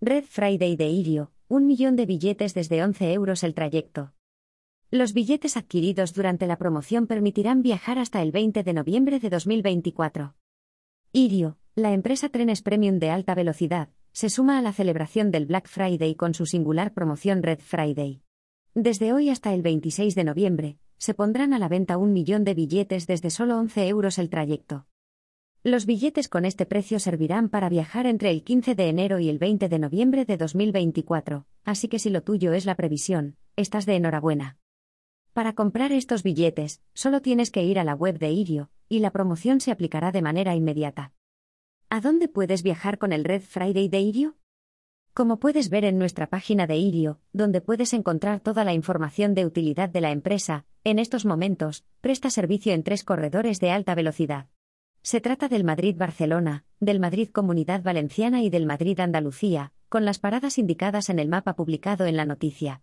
Red Friday de Irio, un millón de billetes desde 11 euros el trayecto. Los billetes adquiridos durante la promoción permitirán viajar hasta el 20 de noviembre de 2024. Irio, la empresa trenes premium de alta velocidad, se suma a la celebración del Black Friday con su singular promoción Red Friday. Desde hoy hasta el 26 de noviembre, se pondrán a la venta un millón de billetes desde solo 11 euros el trayecto. Los billetes con este precio servirán para viajar entre el 15 de enero y el 20 de noviembre de 2024, así que si lo tuyo es la previsión, estás de enhorabuena. Para comprar estos billetes, solo tienes que ir a la web de Irio, y la promoción se aplicará de manera inmediata. ¿A dónde puedes viajar con el Red Friday de Irio? Como puedes ver en nuestra página de Irio, donde puedes encontrar toda la información de utilidad de la empresa, en estos momentos, presta servicio en tres corredores de alta velocidad. Se trata del Madrid-Barcelona, del Madrid Comunidad Valenciana y del Madrid-Andalucía, con las paradas indicadas en el mapa publicado en la noticia.